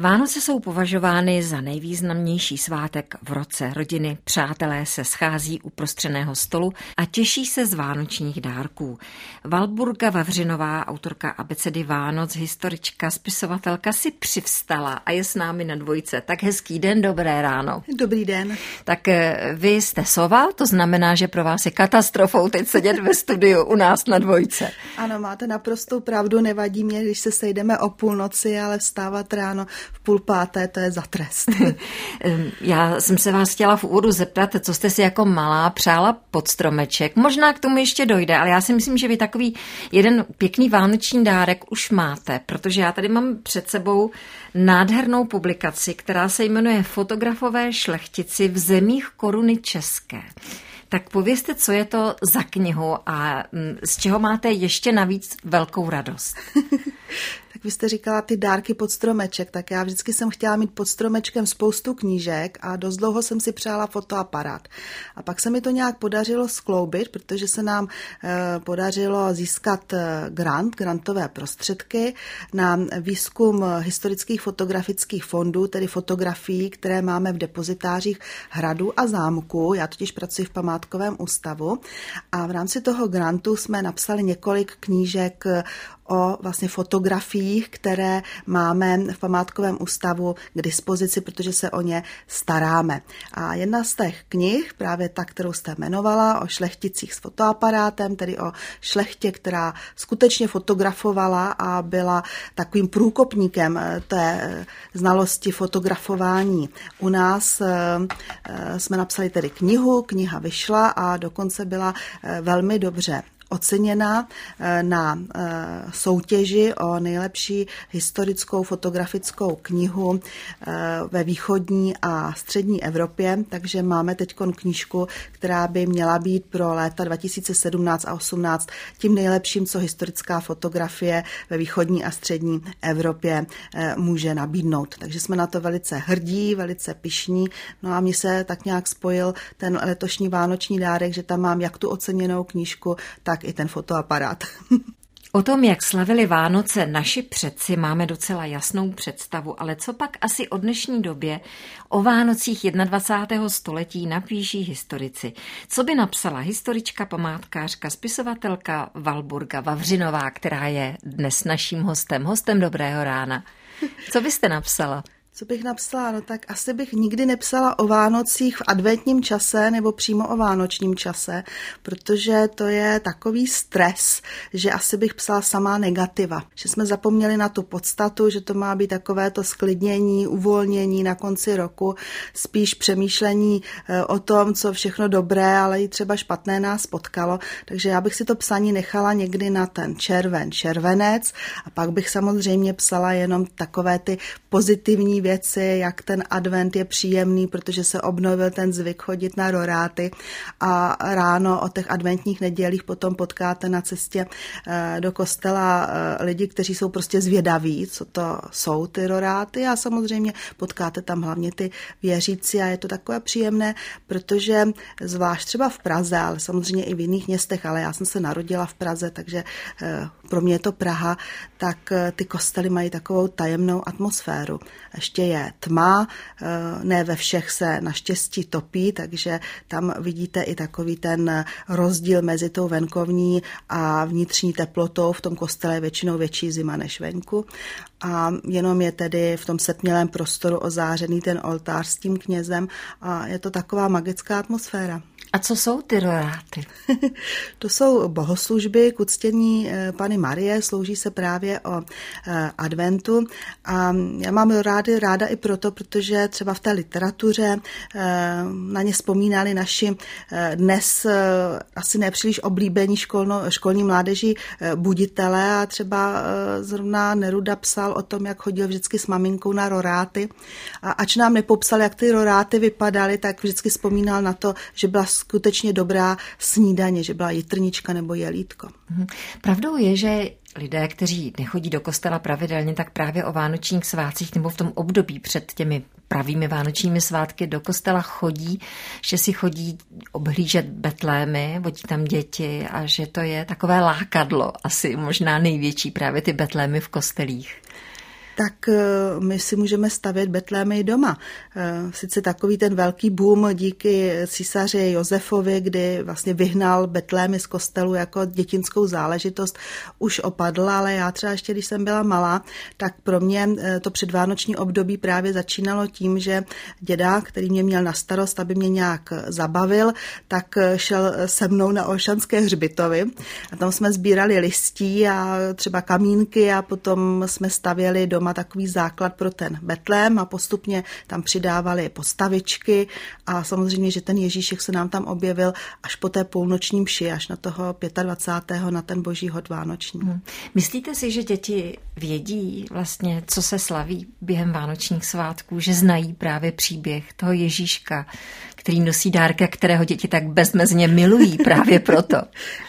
Vánoce jsou považovány za nejvýznamnější svátek v roce. Rodiny, přátelé se schází u prostřeného stolu a těší se z vánočních dárků. Valburga Vavřinová, autorka abecedy Vánoc, historička, spisovatelka si přivstala a je s námi na dvojce. Tak hezký den, dobré ráno. Dobrý den. Tak eh, vy jste sova, to znamená, že pro vás je katastrofou teď sedět ve studiu u nás na dvojce. Ano, máte naprostou pravdu, nevadí mě, když se sejdeme o půlnoci, ale vstávat ráno v půl páté, to je za trest. Já jsem se vás chtěla v úvodu zeptat, co jste si jako malá přála pod stromeček. Možná k tomu ještě dojde, ale já si myslím, že vy takový jeden pěkný vánoční dárek už máte, protože já tady mám před sebou nádhernou publikaci, která se jmenuje Fotografové šlechtici v zemích koruny české. Tak povězte, co je to za knihu a mm, z čeho máte ještě navíc velkou radost. Tak vy jste říkala ty dárky pod stromeček, tak já vždycky jsem chtěla mít pod stromečkem spoustu knížek a dost dlouho jsem si přála fotoaparát. A pak se mi to nějak podařilo skloubit, protože se nám e, podařilo získat eh, grant, grantové prostředky na výzkum historických fotografických fondů, tedy fotografií, které máme v depozitářích hradu a zámku. Já totiž pracuji v památkovém ústavu a v rámci toho grantu jsme napsali několik knížek o vlastně fotografiích, které máme v památkovém ústavu k dispozici, protože se o ně staráme. A jedna z těch knih, právě ta, kterou jste jmenovala, o šlechticích s fotoaparátem, tedy o šlechtě, která skutečně fotografovala a byla takovým průkopníkem eh, té eh, znalosti fotografování. U nás eh, jsme napsali tedy knihu, kniha vyšla a dokonce byla velmi dobře oceněna eh, na eh, soutěži o nejlepší historickou fotografickou knihu eh, ve východní a střední Evropě, takže máme teď knížku, která by měla být pro léta 2017 a 2018 tím nejlepším, co historická fotografie ve východní a střední Evropě může nabídnout. Takže jsme na to velice hrdí, velice pišní. No a mi se tak nějak spojil ten letošní vánoční dárek, že tam mám jak tu oceněnou knížku, tak tak i ten fotoaparát. O tom, jak slavili Vánoce naši předci, máme docela jasnou představu, ale co pak asi o dnešní době o Vánocích 21. století napíší historici? Co by napsala historička, památkářka, spisovatelka Valburga Vavřinová, která je dnes naším hostem, hostem Dobrého rána? Co byste napsala? Co bych napsala? No tak asi bych nikdy nepsala o Vánocích v adventním čase nebo přímo o vánočním čase, protože to je takový stres, že asi bych psala samá negativa. Že jsme zapomněli na tu podstatu, že to má být takové to sklidnění, uvolnění na konci roku, spíš přemýšlení eh, o tom, co všechno dobré, ale i třeba špatné nás potkalo. Takže já bych si to psaní nechala někdy na ten červen, červenec a pak bych samozřejmě psala jenom takové ty pozitivní věci, věci, jak ten advent je příjemný, protože se obnovil ten zvyk chodit na roráty a ráno o těch adventních nedělích potom potkáte na cestě eh, do kostela eh, lidi, kteří jsou prostě zvědaví, co to jsou ty roráty a samozřejmě potkáte tam hlavně ty věřící a je to takové příjemné, protože zvlášť třeba v Praze, ale samozřejmě i v jiných městech, ale já jsem se narodila v Praze, takže eh, pro mě je to Praha, tak ty kostely mají takovou tajemnou atmosféru. Ještě ještě je tma, eh, ne ve všech se naštěstí topí, takže tam vidíte i takový ten rozdíl mezi tou venkovní a vnitřní teplotou. V tom kostele je většinou větší zima než venku a jenom je tedy v tom setmělém prostoru ozářený ten oltář s tím knězem a je to taková magická atmosféra. A co jsou ty roráty? to jsou bohoslužby k uctění eh, Pany Marie, slouží se právě o eh, adventu. A já mám roráty ráda i proto, protože třeba v té literatuře eh, na ně vzpomínali naši dnes asi nepříliš oblíbení školno, školní mládeži buditele. A třeba zrovna Neruda psal o tom, jak chodil vždycky s maminkou na roráty. A ač nám nepopsal, jak ty roráty vypadaly, tak vždycky vzpomínal na to, že byla skutečně dobrá snídaně, že byla jitrnička nebo jelítko. Mhm. Pravdou je, že lidé, kteří nechodí do kostela pravidelně, tak právě o vánočních svátcích nebo v tom období před těmi pravými vánočními svátky do kostela chodí, že si chodí obhlížet betlémy, vodí tam děti a že to je takové lákadlo, asi možná největší právě ty betlémy v kostelích. Tak eh, my si můžeme stavět betlémy doma. Eh, sice takový ten velký boom díky císaři Josefovi, kdy vlastně vyhnal betlémy z kostelu jako dětinskou záležitost, už opadl, ale já třeba ještě, když jsem byla malá, tak pro mě eh, to předvánoční období právě začínalo tím, že děda, který mě měl na starost, aby mě nějak zabavil, tak šel se mnou na Olšanské hřbitovy a tam jsme sbírali listí a třeba kamínky a potom jsme stavěli doma takový základ pro ten betlém a postupně tam přidávali postavičky a samozřejmě, že ten Ježíšek se nám tam objevil až po té půlnoční mši, až na toho 25. na ten boží hod vánoční. Hmm. Myslíte si, že děti vědí vlastně, co se slaví během vánočních svátků, že znají právě příběh toho Ježíška, který nosí dárka, kterého děti tak bezmezně milují právě proto.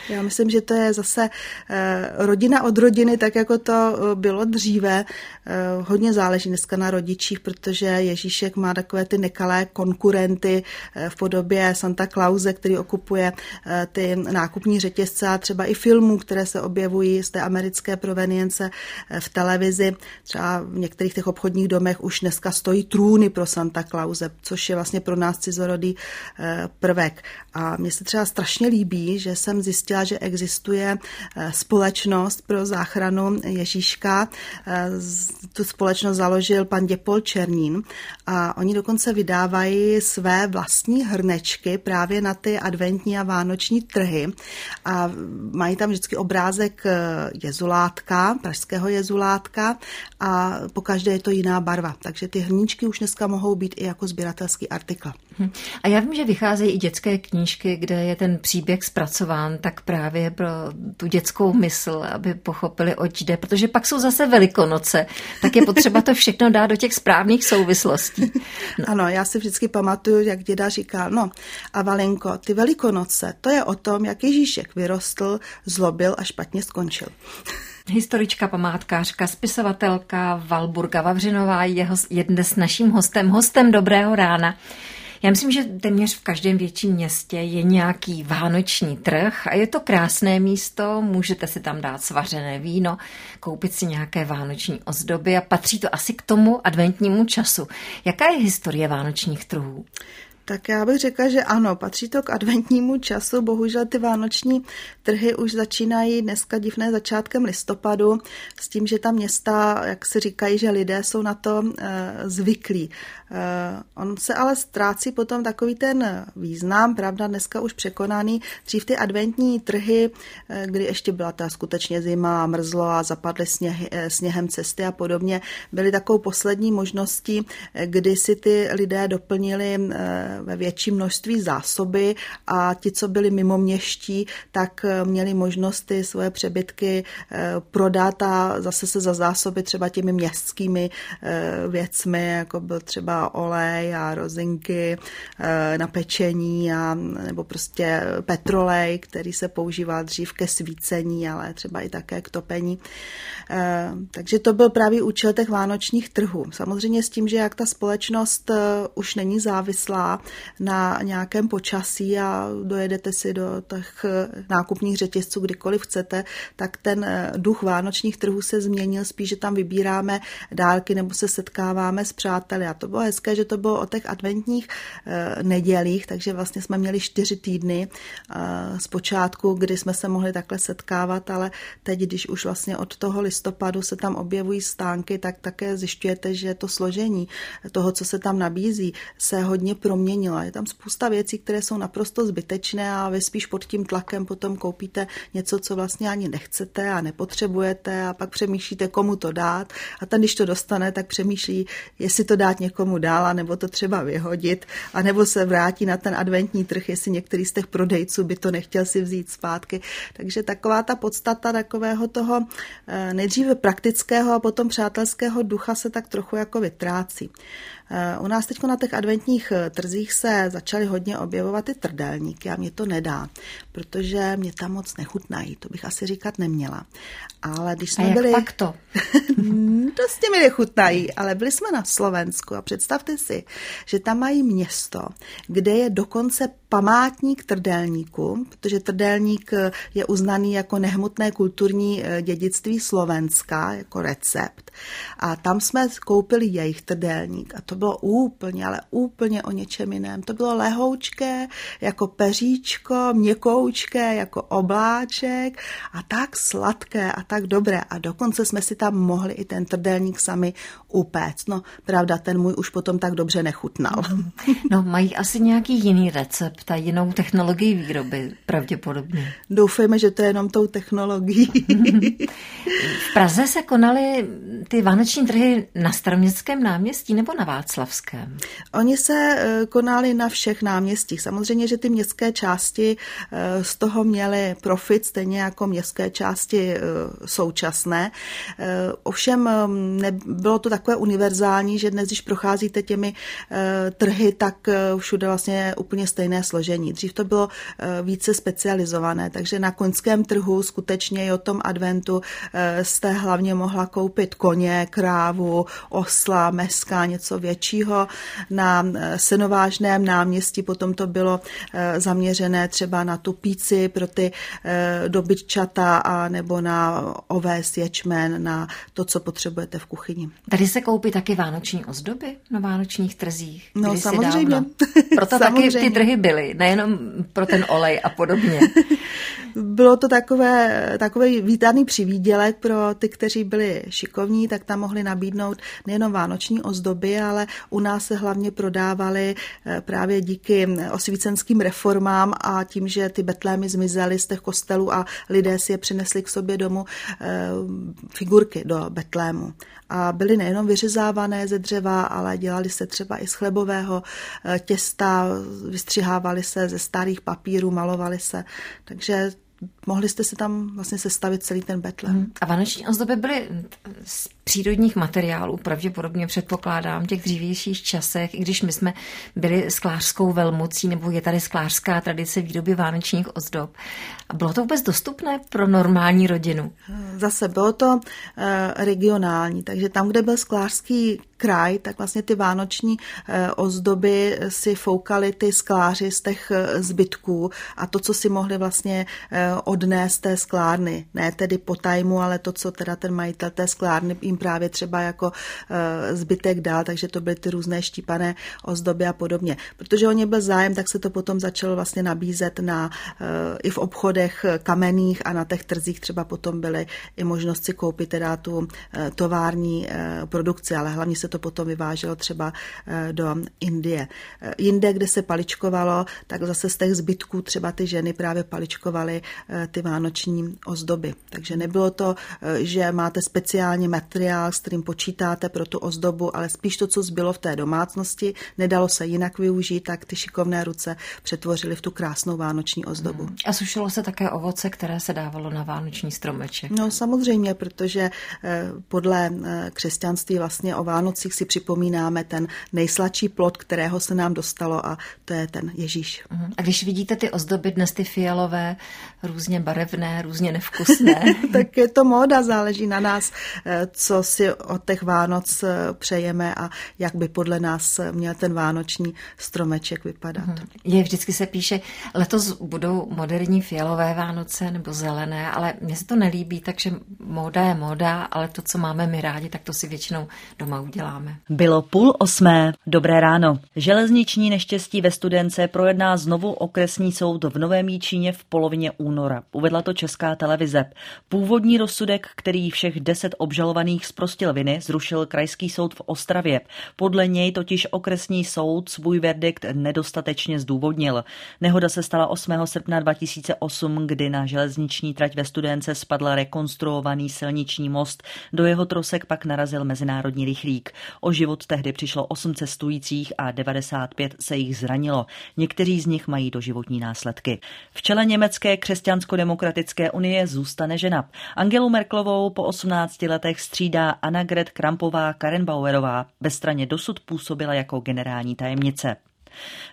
Já myslím, že to je zase eh, rodina od rodiny, tak jako to eh, bylo dříve. Eh, hodně záleží dneska na rodičích, protože Ježíšek má takové ty nekalé konkurenty v podobě Santa Clause, který okupuje ty nákupní řetězce a třeba i filmů, které se objevují z té americké provenience v televizi. Třeba v některých těch obchodních domech už dneska stojí trůny pro Santa Clause, což je vlastně pro nás eh, prvek. A mně se třeba strašně líbí, že jsem zjistila, že existuje eh, společnost pro záchranu Ježíška. Eh, tu společnost založil pan Děpol Černín a oni dokonce vydávají své vlastní hrnečky právě na ty adventní a vánoční trhy a mají tam vždycky obrázek jezulátka, pražského jezulátka a po každé je to jiná barva. Takže ty hrníčky už dneska mohou být i jako sběratelský artikl. Hm. A já vím, že vycházejí i dětské knížky, kde je ten příběh zpracován tak právě pro tu dětskou mysl, aby pochopili, oč jde, protože pak jsou zase velikonoce, tak je potřeba to všechno dát do těch správných souvislostí. No. Ano, já si vždycky pamatuju, jak děda říkal, no a Valenko, ty velikonoce, to je o tom, jak Ježíšek vyrostl, zlobil a špatně skončil. Historička, památkářka, spisovatelka Valburga Vavřinová je, je dnes naším hostem, hostem Dobrého rána. Já myslím, že téměř v každém větším městě je nějaký vánoční trh a je to krásné místo, můžete si tam dát svařené víno, koupit si nějaké vánoční ozdoby a patří to asi k tomu adventnímu času. Jaká je historie vánočních trhů? Tak já bych řekla, že ano, patří to k adventnímu času. Bohužel ty vánoční trhy už začínají dneska divné začátkem listopadu s tím, že ta města, jak se říkají, že lidé jsou na to e, zvyklí. E, on se ale ztrácí potom takový ten význam, pravda, dneska už překonaný. Dřív ty adventní trhy, e, kdy ještě byla ta skutečně zima, mrzlo a zapadly sněhy, sněhem cesty a podobně, byly takovou poslední možností, kdy si ty lidé doplnili ve větším množství zásoby a ti, co byli mimo měští, tak eh, měli možnost ty svoje přebytky eh, prodat a zase se za zásoby třeba těmi městskými eh, věcmi, jako byl třeba olej a rozinky na pečení a, nebo prostě petrolej, který se používal dřív ke svícení, ale třeba i také k topení. Takže to byl právě účel těch vánočních trhů. Samozřejmě s tím, že jak ta společnost už není závislá na nějakém počasí a dojedete si do těch nákupních řetězců kdykoliv chcete, tak ten eh, duch vánočních trhů se změnil spíš, že tam vybíráme dálky nebo se setkáváme s přáteli. A to bylo hezké, že to bylo o těch adventních eh, nedělích, takže vlastně jsme měli čtyři týdny eh, z počátku, kdy jsme se mohli takhle setkávat, ale teď, když už vlastně od toho listopadu se tam objevují stánky, tak také zjišťujete, že to složení toho, co se tam nabízí, se hodně promění změnila. Je tam spousta věcí, které jsou naprosto zbytečné a vy spíš pod tím tlakem potom koupíte něco, co vlastně ani nechcete a nepotřebujete a pak přemýšlíte, komu to dát. A ten, když to dostane, tak přemýšlí, jestli to dát někomu dál, nebo to třeba vyhodit, a nebo se vrátí na ten adventní trh, jestli některý z těch prodejců by to nechtěl si vzít zpátky. Takže taková ta podstata takového toho eh, nejdříve praktického a potom přátelského ducha se tak trochu jako vytrácí. Eh, u nás teď na těch adventních eh, trzích se začaly hodně objevovat ty trdelníky a mě to nedá, protože mě tam moc nechutnají, to bych asi říkat neměla. Ale když jsme a jak byli... pak to? Dosti mi nechutnají, ale byli jsme na Slovensku a představte si, že tam mají město, kde je dokonce památník trdelníku, protože trdelník je uznaný jako nehmotné kulturní eh, dědictví Slovenska, jako recept. A tam jsme koupili jejich trdelník a to bylo úplně, ale úplně o něčem jiném. To bylo lehoučké, jako peříčko, měkoučké, jako obláček a tak sladké a tak dobré. A dokonce jsme si tam mohli i ten trdelník sami upéct. No, pravda, ten můj už potom tak dobře nechutnal. No, mají asi nějaký jiný recept a jinou technologii výroby, pravděpodobně. Doufejme, že to je jenom tou technologií. v Praze se konaly ty vánoční trhy na Staroměstském náměstí nebo na Václavském? Oni se eh, konali na všech náměstích. Samozřejmě, že ty městské části eh, z toho měly profit, stejně jako městské části eh, současné. Ovšem nebylo to takové univerzální, že dnes, když procházíte těmi trhy, tak všude vlastně úplně stejné složení. Dřív to bylo více specializované, takže na koňském trhu skutečně i o tom adventu jste hlavně mohla koupit koně, krávu, osla, meska, něco většího. Na senovážném náměstí potom to bylo zaměřené třeba na tu píci pro ty dobytčata a nebo na oves, ječmen, na to, co potřebujete v kuchyni. Tady se koupí taky vánoční ozdoby na vánočních trzích? No samozřejmě. Proto samozřejmě. taky ty trhy byly, nejenom pro ten olej a podobně. Bylo to takové, takový vítaný přivídělek pro ty, kteří byli šikovní, tak tam mohli nabídnout nejenom vánoční ozdoby, ale u nás se hlavně prodávaly eh, právě díky osvícenským reformám a tím, že ty betlémy zmizely z těch kostelů a lidé si je přinesli k sobě domů eh, figurky do betlému. A byly nejenom vyřezávané ze dřeva, ale dělali se třeba i z chlebového eh, těsta, vystřihávaly se ze starých papírů, malovaly se. Takže mohli jste si tam vlastně sestavit celý ten betlem. Hmm. A vánoční ozdoby byly z přírodních materiálů, pravděpodobně předpokládám, v těch dřívějších časech, i když my jsme byli sklářskou velmocí, nebo je tady sklářská tradice výroby vánočních ozdob. A bylo to vůbec dostupné pro normální rodinu? Zase bylo to uh, regionální, takže tam, kde byl sklářský kraj, tak vlastně ty vánoční eh, ozdoby si foukali ty skláři z těch eh, zbytků a to, co si mohli vlastně eh, odnést té sklárny. Ne tedy po tajmu, ale to, co teda ten majitel té sklárny jim právě třeba jako zbytek dal, takže to byly ty různé štípané ozdoby a podobně. Protože o ně byl zájem, tak se to potom začalo vlastně nabízet na, i v obchodech kamenných a na těch trzích třeba potom byly i možnosti koupit teda tu tovární produkci, ale hlavně se to potom vyváželo třeba eh, do Indie. Eh, jinde, kde se paličkovalo, tak zase z těch zbytků třeba ty ženy právě paličkovaly eh, ty vánoční ozdoby. Takže nebylo to, že máte speciální materiál, s kterým počítáte pro tu ozdobu, ale spíš to, co zbylo v té domácnosti, nedalo se jinak využít, tak ty šikovné ruce přetvořily v tu krásnou vánoční ozdobu. Hmm. A sušilo se také ovoce, které se dávalo na vánoční stromeček. No samozřejmě, protože podle křesťanství vlastně o Vánocích si připomínáme ten nejsladší plod, kterého se nám dostalo a to je ten Ježíš. Mhm. A když vidíte ty ozdoby dnes, ty fialové, různě barevné, různě nevkusné. tak je to móda, záleží na nás, eh, co si od těch Vánoc eh, přejeme a jak by podle nás měl ten vánoční stromeček vypadat. Mhm. Je, vždycky se píše, letos budou moderní fialové Vánoce nebo zelené, ale mně se to nelíbí, takže móda je móda, ale to, co máme my rádi, tak to si většinou doma uděláme děláme. Bylo půl osmé. Dobré ráno. Železniční neštěstí ve Studence projedná znovu okresní soud v Novém Jíčíně v polovině února. Uvedla to Česká televize. Původní rozsudek, který všech deset obžalovaných zprostil viny, zrušil Krajský soud v Ostravě. Podle něj totiž okresní soud svůj verdikt nedostatečně zdůvodnil. Nehoda se stala 8. srpna 2008, kdy na železniční trať ve Studence spadl rekonstruovaný silniční most. Do jeho trosek pak narazil mezinárodní rychlík. O život tehdy přišlo 8 cestujících a 95 se jich zranilo. Někteří z nich mají doživotní následky. V čele německé křesťansko-demokratické unie zůstane žena. Angelu Merklovou po 18 letech střídá Annagret Krampová Karenbauerová. Ve straně dosud působila jako generální tajemnice.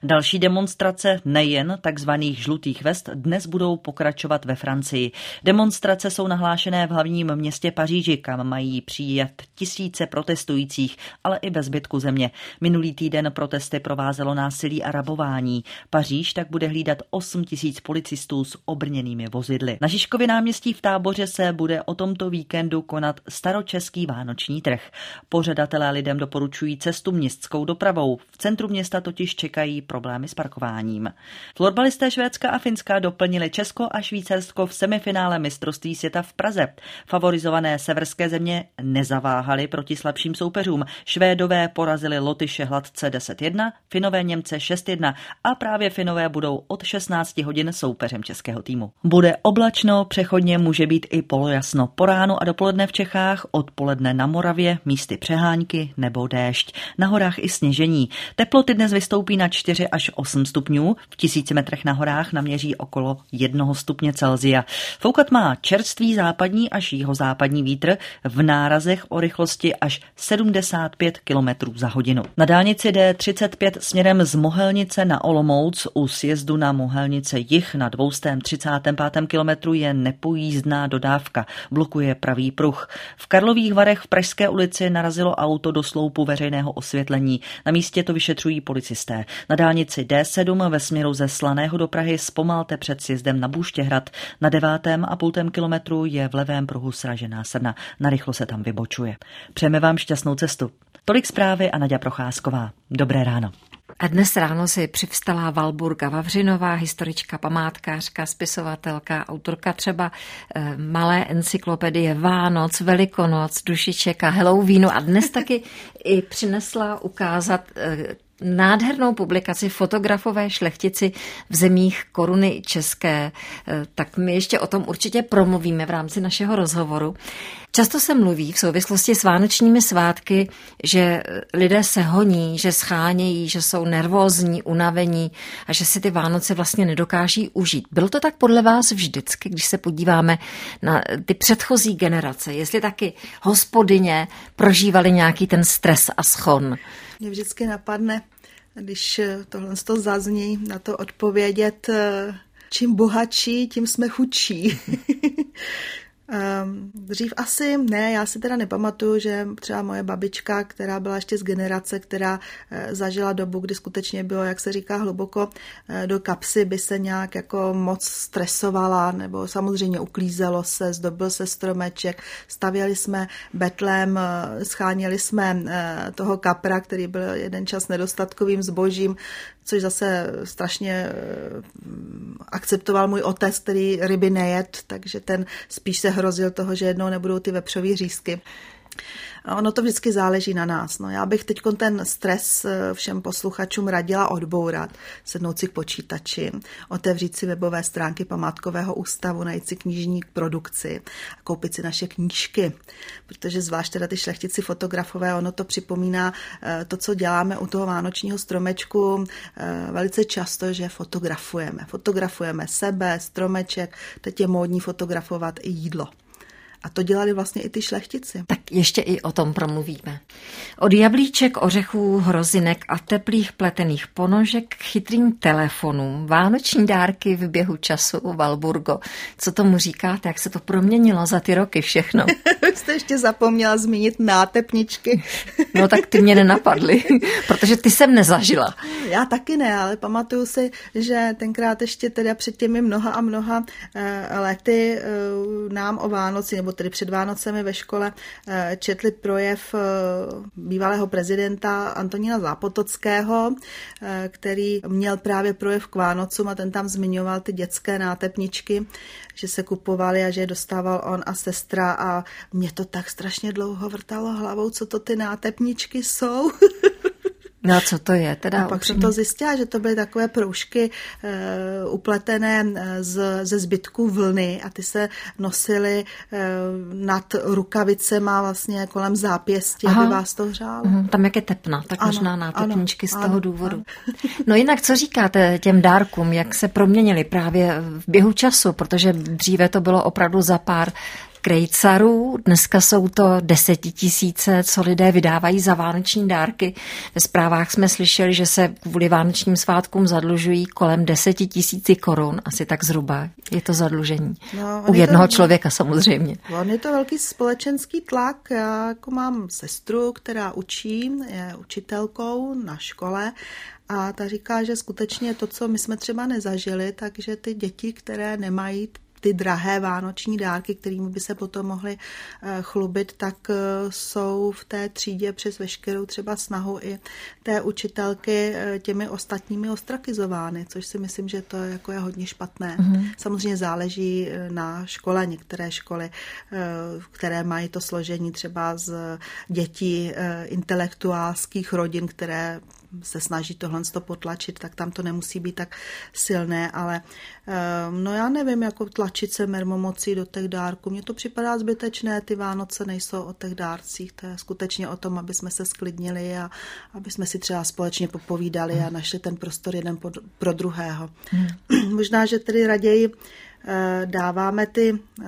Další demonstrace nejen tzv. žlutých vest dnes budou pokračovat ve Francii. Demonstrace jsou nahlášené v hlavním městě Paříži, kam mají přijet tisíce protestujících, ale i ve zbytku země. Minulý týden protesty provázelo násilí a rabování. Paříž tak bude hlídat 8 tisíc policistů s obrněnými vozidly. Na Žižkově náměstí v táboře se bude o tomto víkendu konat staročeský vánoční trh. Pořadatelé lidem doporučují cestu městskou dopravou. V centru města totiž čekají problémy s parkováním. Florbalisté Švédska a Finska doplnili Česko a Švýcarsko v semifinále mistrovství světa v Praze. Favorizované severské země nezaváhaly proti slabším soupeřům. Švédové porazili Lotyše hladce 10-1, Finové Němce 6-1 a právě Finové budou od 16 hodin soupeřem českého týmu. Bude oblačno, přechodně může být i polojasno po ránu a dopoledne v Čechách, odpoledne na Moravě, místy přehánky nebo déšť. Na horách i sněžení. Teploty dnes vystoupí na 4 až 8 stupňů, v tisíci metrech na horách naměří okolo 1 stupně Celzia. Foukat má čerstvý západní až jihozápadní vítr v nárazech o rychlosti až 75 km za hodinu. Na dálnici D35 směrem z Mohelnice na Olomouc u sjezdu na Mohelnice jich na 235. kilometru je nepojízdná dodávka. Blokuje pravý pruh. V Karlových Varech v Pražské ulici narazilo auto do sloupu veřejného osvětlení. Na místě to vyšetřují policisté. Na dálnici D7 ve směru ze Slaného do Prahy zpomalte před sjezdem na Bůštěhrad. Na devátém a půltém kilometru je v levém pruhu sražená srna. Narychlo se tam vybočuje. Přejeme vám šťastnou cestu. Tolik zprávy a Nadia Procházková. Dobré ráno. A dnes ráno si přivstala Valburga Vavřinová, historička, památkářka, spisovatelka, autorka třeba e, malé encyklopedie Vánoc, Velikonoc, Dušiček a Halloweenu a dnes taky i přinesla ukázat e, nádhernou publikaci Fotografové šlechtici v zemích koruny české. Eh, tak my ještě o tom určitě promluvíme v rámci našeho rozhovoru. Často se mluví v souvislosti s vánočními svátky, že lidé se honí, že schánějí, že jsou nervózní, unavení a že si ty Vánoce vlastně nedokáží užít. Bylo to tak podle vás vždycky, když se podíváme na ty předchozí generace? Jestli taky hospodyně prožívali nějaký ten stres a schon? Mě vždycky napadne, když tohle to zazní, na to odpovědět, čím bohatší, tím jsme chudší. Um, dřív asi ne, já si teda nepamatuju, že třeba moje babička, která byla ještě z generace, která e, zažila dobu, kdy skutečně bylo, jak se říká, hluboko e, do kapsy, by se nějak jako moc stresovala, nebo samozřejmě uklízelo se, zdobil se stromeček, stavěli jsme betlem, e, scháněli jsme e, toho kapra, který byl jeden čas nedostatkovým zbožím, což zase strašně eh, akceptoval můj otec, který ryby nejet, takže ten spíš se hrozil toho, že jednou nebudou ty vepřové řízky. Ono to vždycky záleží na nás. No, já bych teď ten stres eh, všem posluchačům radila odbourat, sednout si k počítači, otevřít si webové stránky památkového ústavu, najít si knižní produkci a koupit si naše knížky, protože zvlášť teda ty šlechtici fotografové, ono to připomíná eh, to, co děláme u toho vánočního stromečku eh, velice často, že fotografujeme. Fotografujeme sebe, stromeček, teď je módní fotografovat i jídlo. A to dělali vlastně i ty šlechtici. Tak ještě i o tom promluvíme. Od jablíček, ořechů, hrozinek a teplých pletených ponožek k chytrým telefonům, vánoční dárky v běhu času u Valburgo. Co tomu říkáte, jak se to proměnilo za ty roky všechno? Jste ještě zapomněla zmínit nátepničky. no tak ty mě nenapadly, protože ty jsem nezažila. Já taky ne, ale pamatuju si, že tenkrát ještě teda před těmi mnoha a mnoha uh, lety uh, nám o Vánoci, nebo tedy před Vánocemi ve škole uh, četli projev uh, bývalého prezidenta Antonína Zápotockého, uh, který měl právě projev k Vánocům a ten tam zmiňoval ty dětské nátepničky, že se kupovaly a že je dostával on a sestra a mě to tak strašně dlouho vrtalo hlavou, co to ty nátepničky jsou. No a co to je teda? A pak jsem to zjistila, že to byly takové proužky uh, upletené eh, z, ze zbytků vlny a ty se nosily uh, nad rukavicema vlastně kolem zápěstí, Aha. aby vás to hřálo. Uhum, tam jak je tepna, tak ano, možná nátepničky ano, z toho ano, důvodu. Ano. No jinak co říkáte těm dárkům, jak se proměnili právě v běhu času, protože dříve to bylo opravdu za pár krejcarů. Dneska jsou to desetitisíce, co lidé vydávají za vánoční dárky. Ve zprávách jsme slyšeli, že se kvůli vánočním svátkům zadlužují kolem deseti tisíci korun, asi tak zhruba je to zadlužení. No, U jednoho to, člověka samozřejmě. On je to velký společenský tlak. Já jako mám sestru, která učí, je učitelkou na škole a ta říká, že skutečně to, co my jsme třeba nezažili, takže ty děti, které nemají ty drahé vánoční dárky, kterými by se potom mohly eh, chlubit, tak eh, jsou v té třídě přes veškerou třeba snahu i té učitelky eh, těmi ostatními ostrakizovány, což si myslím, že to je, jako je hodně špatné. Mm-hmm. Samozřejmě záleží na škole. Některé školy, které mají to složení třeba z dětí intelektuálských rodin, které se snaží tohle to potlačit, tak tam to nemusí být tak silné, ale no já nevím, jako tlačit se mermomocí do těch dárků. Mně to připadá zbytečné, ty Vánoce nejsou o těch dárcích, to je skutečně o tom, aby jsme se sklidnili a aby jsme si třeba společně popovídali a našli ten prostor jeden pro druhého. Hmm. Možná, že tedy raději eh, dáváme ty eh,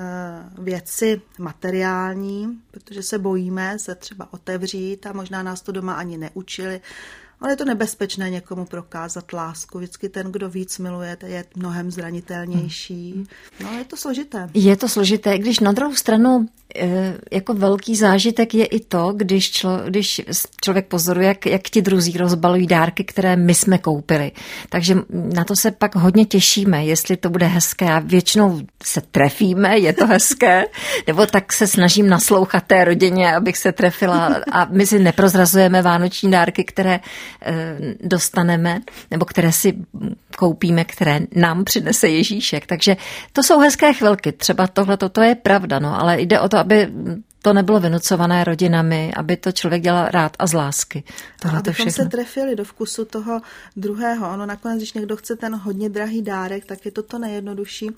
věci materiální, protože se bojíme se třeba otevřít a možná nás to doma ani neučili, ale je to nebezpečné někomu prokázat lásku. Vždycky ten, kdo víc miluje, je mnohem zranitelnější. No, je to složité. Je to složité, když na druhou stranu Eh, jako velký zážitek je i to, když, člo, když člověk pozoruje, jak, jak ti druzí rozbalují dárky, které my jsme koupili. Takže na to se pak hodně těšíme, jestli to bude hezké. A většinou se trefíme, je to hezké, nebo tak se snažím naslouchat té rodině, abych se trefila a my si neprozrazujeme vánoční dárky, které dostaneme, nebo které si koupíme, které nám přinese Ježíšek. Takže to jsou hezké chvilky. Třeba tohle, to je pravda, no, ale jde o to, aby to nebylo vynucované rodinami, aby to člověk dělal rád a z lásky. Tohle a to se trefili do vkusu toho druhého. Ono nakonec, když někdo chce ten hodně drahý dárek, tak je to to nejjednodušší,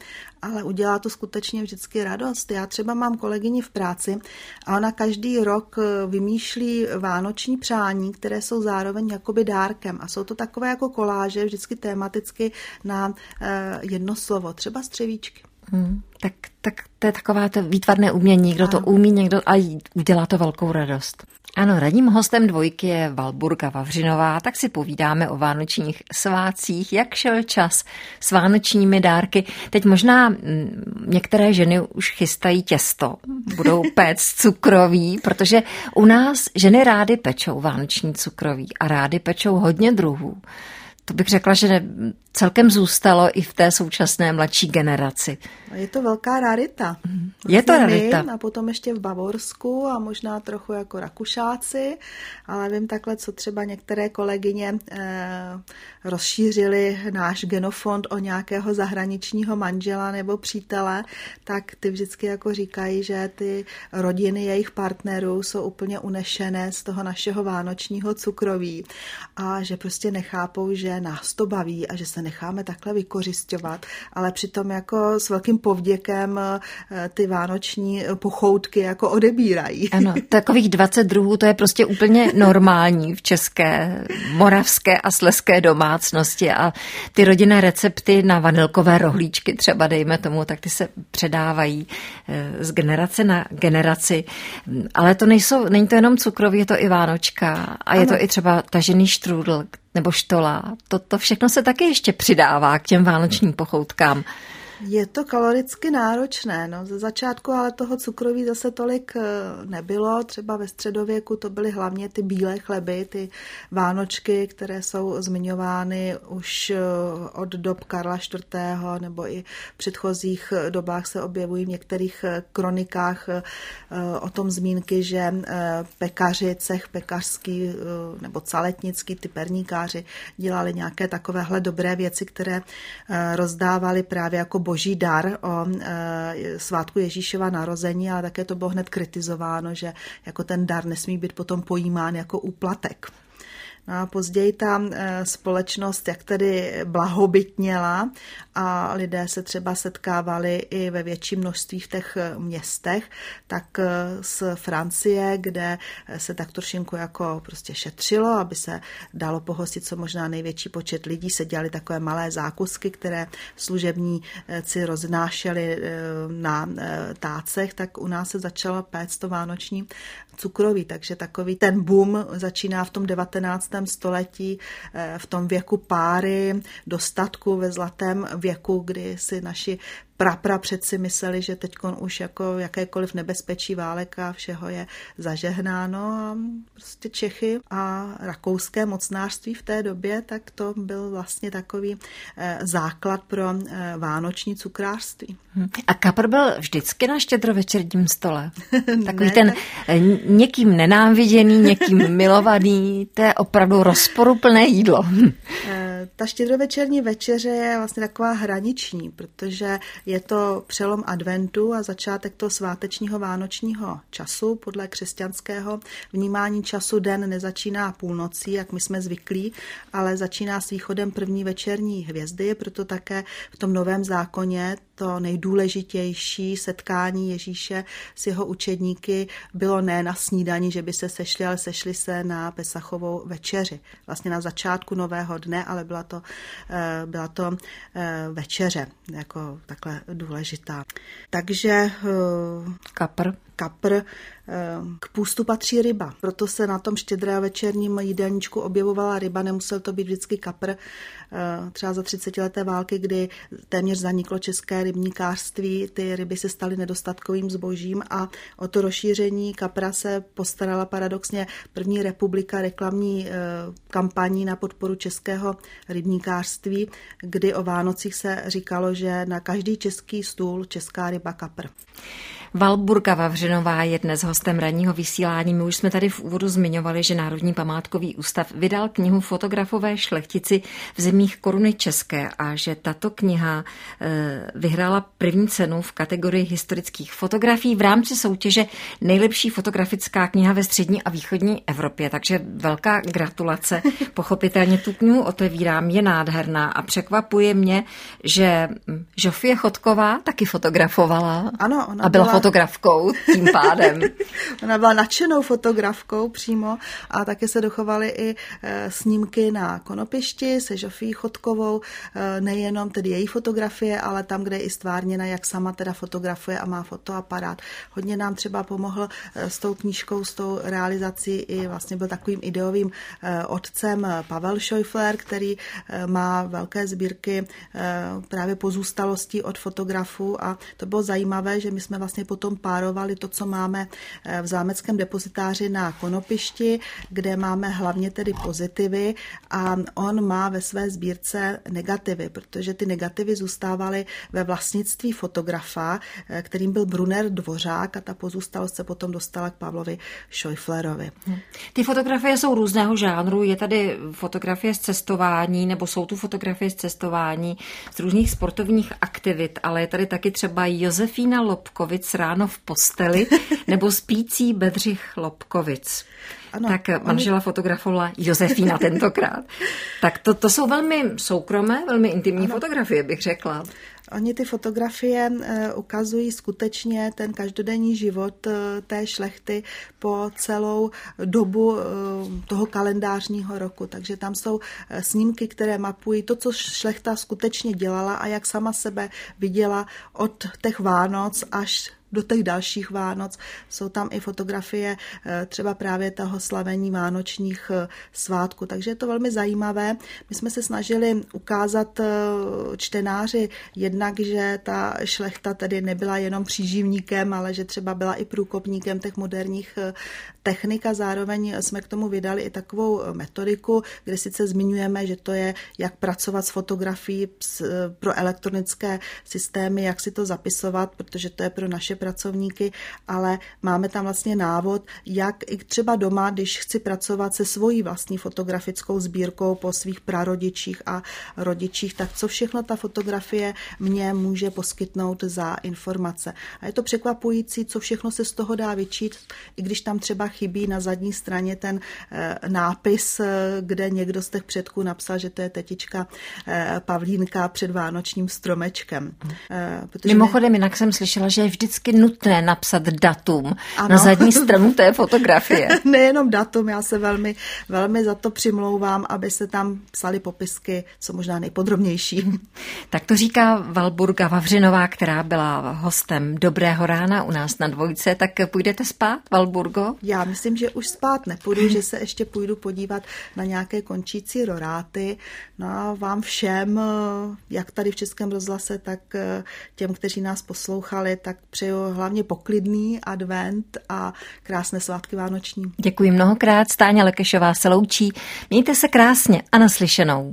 ale udělá to skutečně vždycky radost. Já třeba mám kolegyni v práci a ona každý rok eh, vymýšlí vánoční přání, které jsou zároveň jakoby dárkem a jsou to takové jako koláže, vždycky tematicky na eh, jedno slovo, třeba střevíčky. Hmm, tak, tak to je takové to výtvarné umění, kdo to umí, někdo a udělá to velkou radost. Ano, radním hostem dvojky je Valburga Vavřinová, tak si povídáme o vánočních svácích, jak šel čas s vánočními dárky. Teď možná mm, některé ženy už chystají těsto, budou péct cukroví, protože u nás ženy rády pečou vánoční cukroví a rády pečou hodně druhů. To bych řekla, že celkem zůstalo i v té současné mladší generaci. Je to velká rarita. Je to rarita. A potom ještě v Bavorsku a možná trochu jako Rakušáci, ale vím takhle, co třeba některé kolegyně eh, rozšířili náš genofond o nějakého zahraničního manžela nebo přítele, tak ty vždycky jako říkají, že ty rodiny jejich partnerů jsou úplně unešené z toho našeho vánočního cukroví a že prostě nechápou, že nás to baví a že se necháme takhle vykořišťovat, ale přitom jako s velkým povděkem eh, ty vánoční pochoutky jako odebírají. Ano, takových 20 druhů to je prostě úplně normální v české, moravské a sleské domácnosti a ty rodinné recepty na vanilkové rohlíčky třeba dejme tomu, tak ty se předávají eh, z generace na generaci, ale to nejsou, není to jenom cukroví, je to i vánočka a ano. je to i třeba tažený štrůdl, nebo štola. To, to všechno se taky ještě přidává k těm vánočním pochoutkám. Je to kaloricky náročné. No. Ze začátku ale toho cukroví zase tolik eh, nebylo. Třeba ve středověku to byly hlavně ty bílé chleby, ty vánočky, které jsou zmiňovány už eh, od dob Karla IV. nebo i v předchozích dobách se objevují v některých eh, kronikách o tom zmínky, že pekaři, cech pekařský nebo caletnický, ty perníkáři dělali nějaké takovéhle dobré věci, které rozdávali právě jako boží dar o e, svátku Ježíšova narození, ale také to bylo hned kritizováno, že jako ten dar nesmí být potom pojímán jako úplatek. No a později ta eh, společnost jak tedy blahobytněla a lidé se třeba setkávali i ve větším množství v těch eh, městech, tak z Francie, kde se tak trošinku jako prostě šetřilo, aby se dalo pohostit co možná největší počet lidí, se dělali takové malé zákusky, které služebníci roznášeli na tácech, tak u nás se začalo péct to vánoční cukroví, takže takový ten boom začíná v tom 19. století, eh, v tom věku páry, dostatku ve zlatém věku, kdy si naši prapra přeci mysleli, že teď už jako jakékoliv nebezpečí válek a všeho je zažehnáno a prostě Čechy a rakouské mocnářství v té době, tak to byl vlastně takový eh, základ pro eh, vánoční cukrářství. Hm. A kapr byl vždycky na štědrovečerním stole? Takový ne, ten eh, někým nenáviděný, někým milovaný, to je opravdu rozporuplné jídlo. Ta štědrovečerní večeře je vlastně taková hraniční, protože je to přelom adventu a začátek toho svátečního vánočního času. Podle křesťanského vnímání času den nezačíná půlnocí, jak my jsme zvyklí, ale začíná s východem první večerní hvězdy, proto také v tom novém zákoně to nejdůležitější setkání Ježíše s jeho učedníky bylo ne na snídani, že by se sešli, ale sešli se na Pesachovou večeři. Vlastně na začátku nového dne, ale byla to, eh, byla to eh, večeře, jako takhle důležitá. Takže... Eh, Kapr kapr, eh, k půstu patří ryba. Proto se na tom štědré večerním jídelníčku objevovala ryba, nemusel to být vždycky kapr. Eh, třeba za 30 leté války, kdy téměř zaniklo české rybníkářství, ty ryby se staly nedostatkovým zbožím a o to rozšíření kapra se postarala paradoxně první republika reklamní eh, kampaní na podporu českého rybníkářství, kdy o Vánocích se říkalo, že na každý český stůl česká ryba kapr. Valburka Vavřinová je dnes hostem ranního vysílání. My už jsme tady v úvodu zmiňovali, že Národní památkový ústav vydal knihu Fotografové šlechtici v zemích koruny české a že tato kniha eh, vyhrála první cenu v kategorii historických fotografií v rámci soutěže nejlepší fotografická kniha ve střední a východní Evropě. Takže velká gratulace. Pochopitelně tu knihu otevírám, je nádherná a překvapuje mě, že Žofie Chodková taky fotografovala. Ano, ona a byla, byla fotografkou tím pádem. Ona byla nadšenou fotografkou přímo a také se dochovaly i e, snímky na konopišti se Žofí Chodkovou, e, nejenom tedy její fotografie, ale tam, kde je i stvárněna, jak sama teda fotografuje a má fotoaparát. Hodně nám třeba pomohl e, s tou knížkou, s tou realizací i vlastně byl takovým ideovým otcem Pavel Schäufler, který má velké sbírky právě pozůstalostí od fotografů a to bylo zajímavé, že my jsme vlastně potom párovali to, co máme eh, v zámeckém depozitáři na Konopišti, kde máme hlavně tedy pozitivy a on má ve své sbírce negativy, protože ty negativy zůstávaly ve vlastnictví fotografa, eh, kterým byl Brunner Dvořák a ta pozůstalost se potom dostala k Pavlovi Schäuflerovi. Hm. Ty fotografie jsou různého žánru, je tady fotografie z cestování, nebo jsou tu fotografie z cestování, z různých sportovních aktivit, ale je tady taky třeba Josefína Lobkovic ráno v posteli nebo spící Bedřich Lobkovic. Ano, tak manžela oni... fotografovala Josefína tentokrát. tak to, to jsou velmi soukromé, velmi intimní ano. fotografie, bych řekla. Oni ty fotografie eh, ukazují skutečně ten každodenní život eh, té šlechty po celou dobu eh, toho kalendářního roku. Takže tam jsou snímky, které mapují to, co šlechta skutečně dělala a jak sama sebe viděla od těch Vánoc až do těch dalších Vánoc. Jsou tam i fotografie eh, třeba právě toho slavení vánočních eh, svátků, takže je to velmi zajímavé. My jsme se snažili ukázat eh, čtenáři jednak, že ta šlechta tedy nebyla jenom příživníkem, ale že třeba byla i průkopníkem těch moderních technik a zároveň jsme k tomu vydali i takovou metodiku, kde sice zmiňujeme, že to je, jak pracovat s fotografií pro elektronické systémy, jak si to zapisovat, protože to je pro naše pracovníky, ale máme tam vlastně návod, jak i třeba doma, když chci pracovat se svojí vlastní fotografickou sbírkou po svých prarodičích a rodičích, tak co všechno ta fotografie mě může poskytnout za informace. A je to překvapující, co všechno se z toho dá vyčít, i když tam třeba chybí na zadní straně ten eh, nápis, eh, kde někdo z těch předků napsal, že to je tetička eh, Pavlínka před vánočním stromečkem. Mimochodem, jinak jsem slyšela, že je vždycky nutné napsat datum ano. na zadní stranu té fotografie. Nejenom datum, já se velmi, velmi za to přimlouvám, aby se tam psaly popisky, co možná nejpodrobnější. Tak to říká Valburga Vavřinová, která byla hostem Dobrého rána u nás na dvojce. Tak půjdete spát, Valburgo? Já myslím, že už spát nepůjdu, že se ještě půjdu podívat na nějaké končící roráty. No a vám všem, jak tady v Českém rozhlase, tak těm, kteří nás poslouchali, tak přeju hlavně poklidný advent a krásné svátky vánoční. Děkuji mnohokrát. Stáně Lekešová se loučí. Mějte se krásně a naslyšenou.